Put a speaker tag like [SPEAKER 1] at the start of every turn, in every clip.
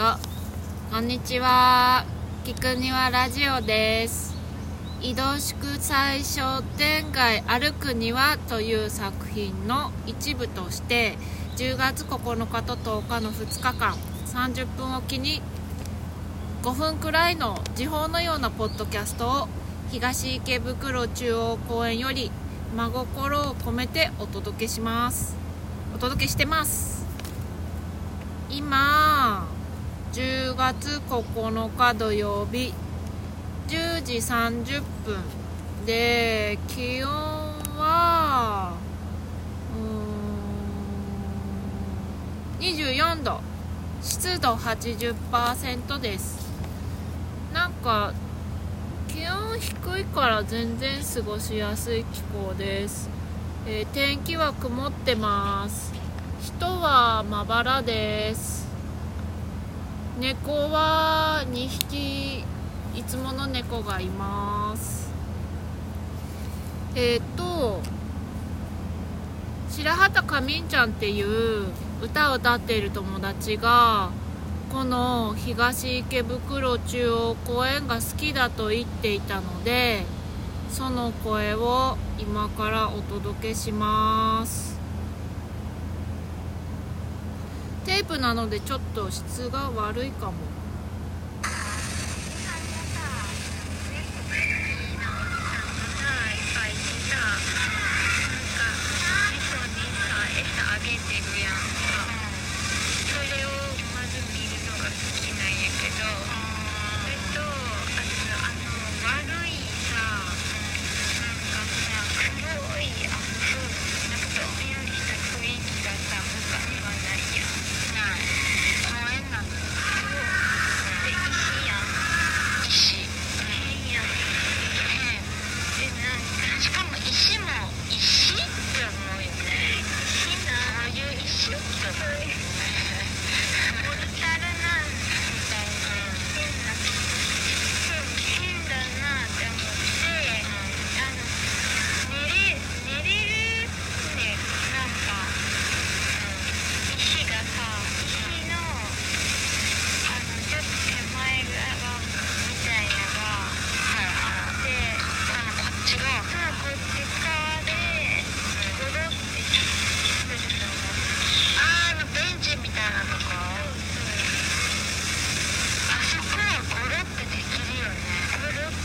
[SPEAKER 1] ど。こんにちは。菊庭ラジオです。移動祝祭商店街歩く庭という作品の一部として10月9日と10日の2日間30分おきに5分くらいの時報のようなポッドキャストを東池袋中央公園より真心を込めてお届けします。お届けしてます。今10月9日土曜日10時30分で気温はうーん24度湿度80%です。なんか気温低いから全然過ごしやすい気候です、えー天気は曇ってます。人はまばらです。猫は2匹いつもの猫がいます。えっ、と白畑かみんちゃんっていう歌を歌っている友達がこの東池袋中央公園が好きだと言っていたのでその声を今からお届けします。テープなのでちょっと質が悪いかも。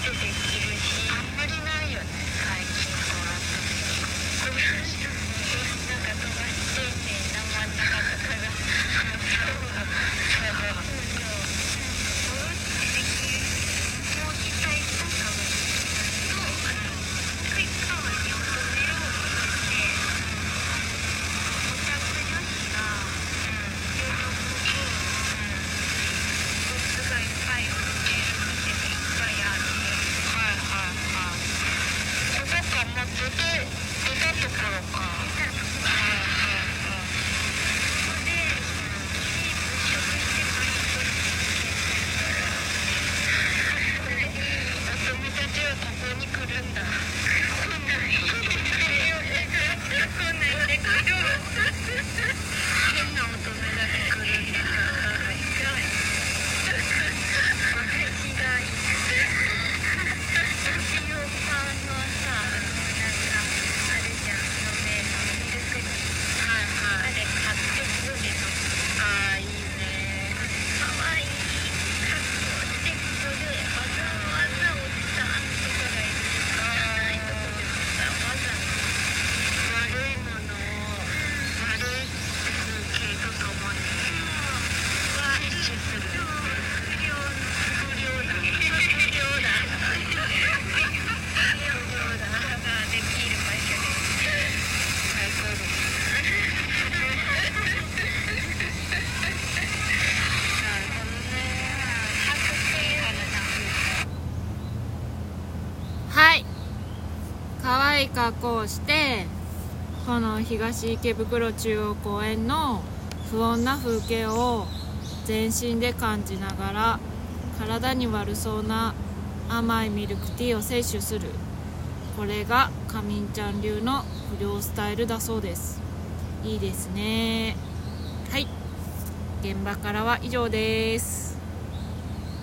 [SPEAKER 1] Okay. Yeah. 可愛い格好をしてこの東池袋中央公園の不穏な風景を全身で感じながら体に悪そうな甘いミルクティーを摂取する。これがかみんちゃん流の不良スタイルだそうです。いいですね。はい。
[SPEAKER 2] 現場からは以上です。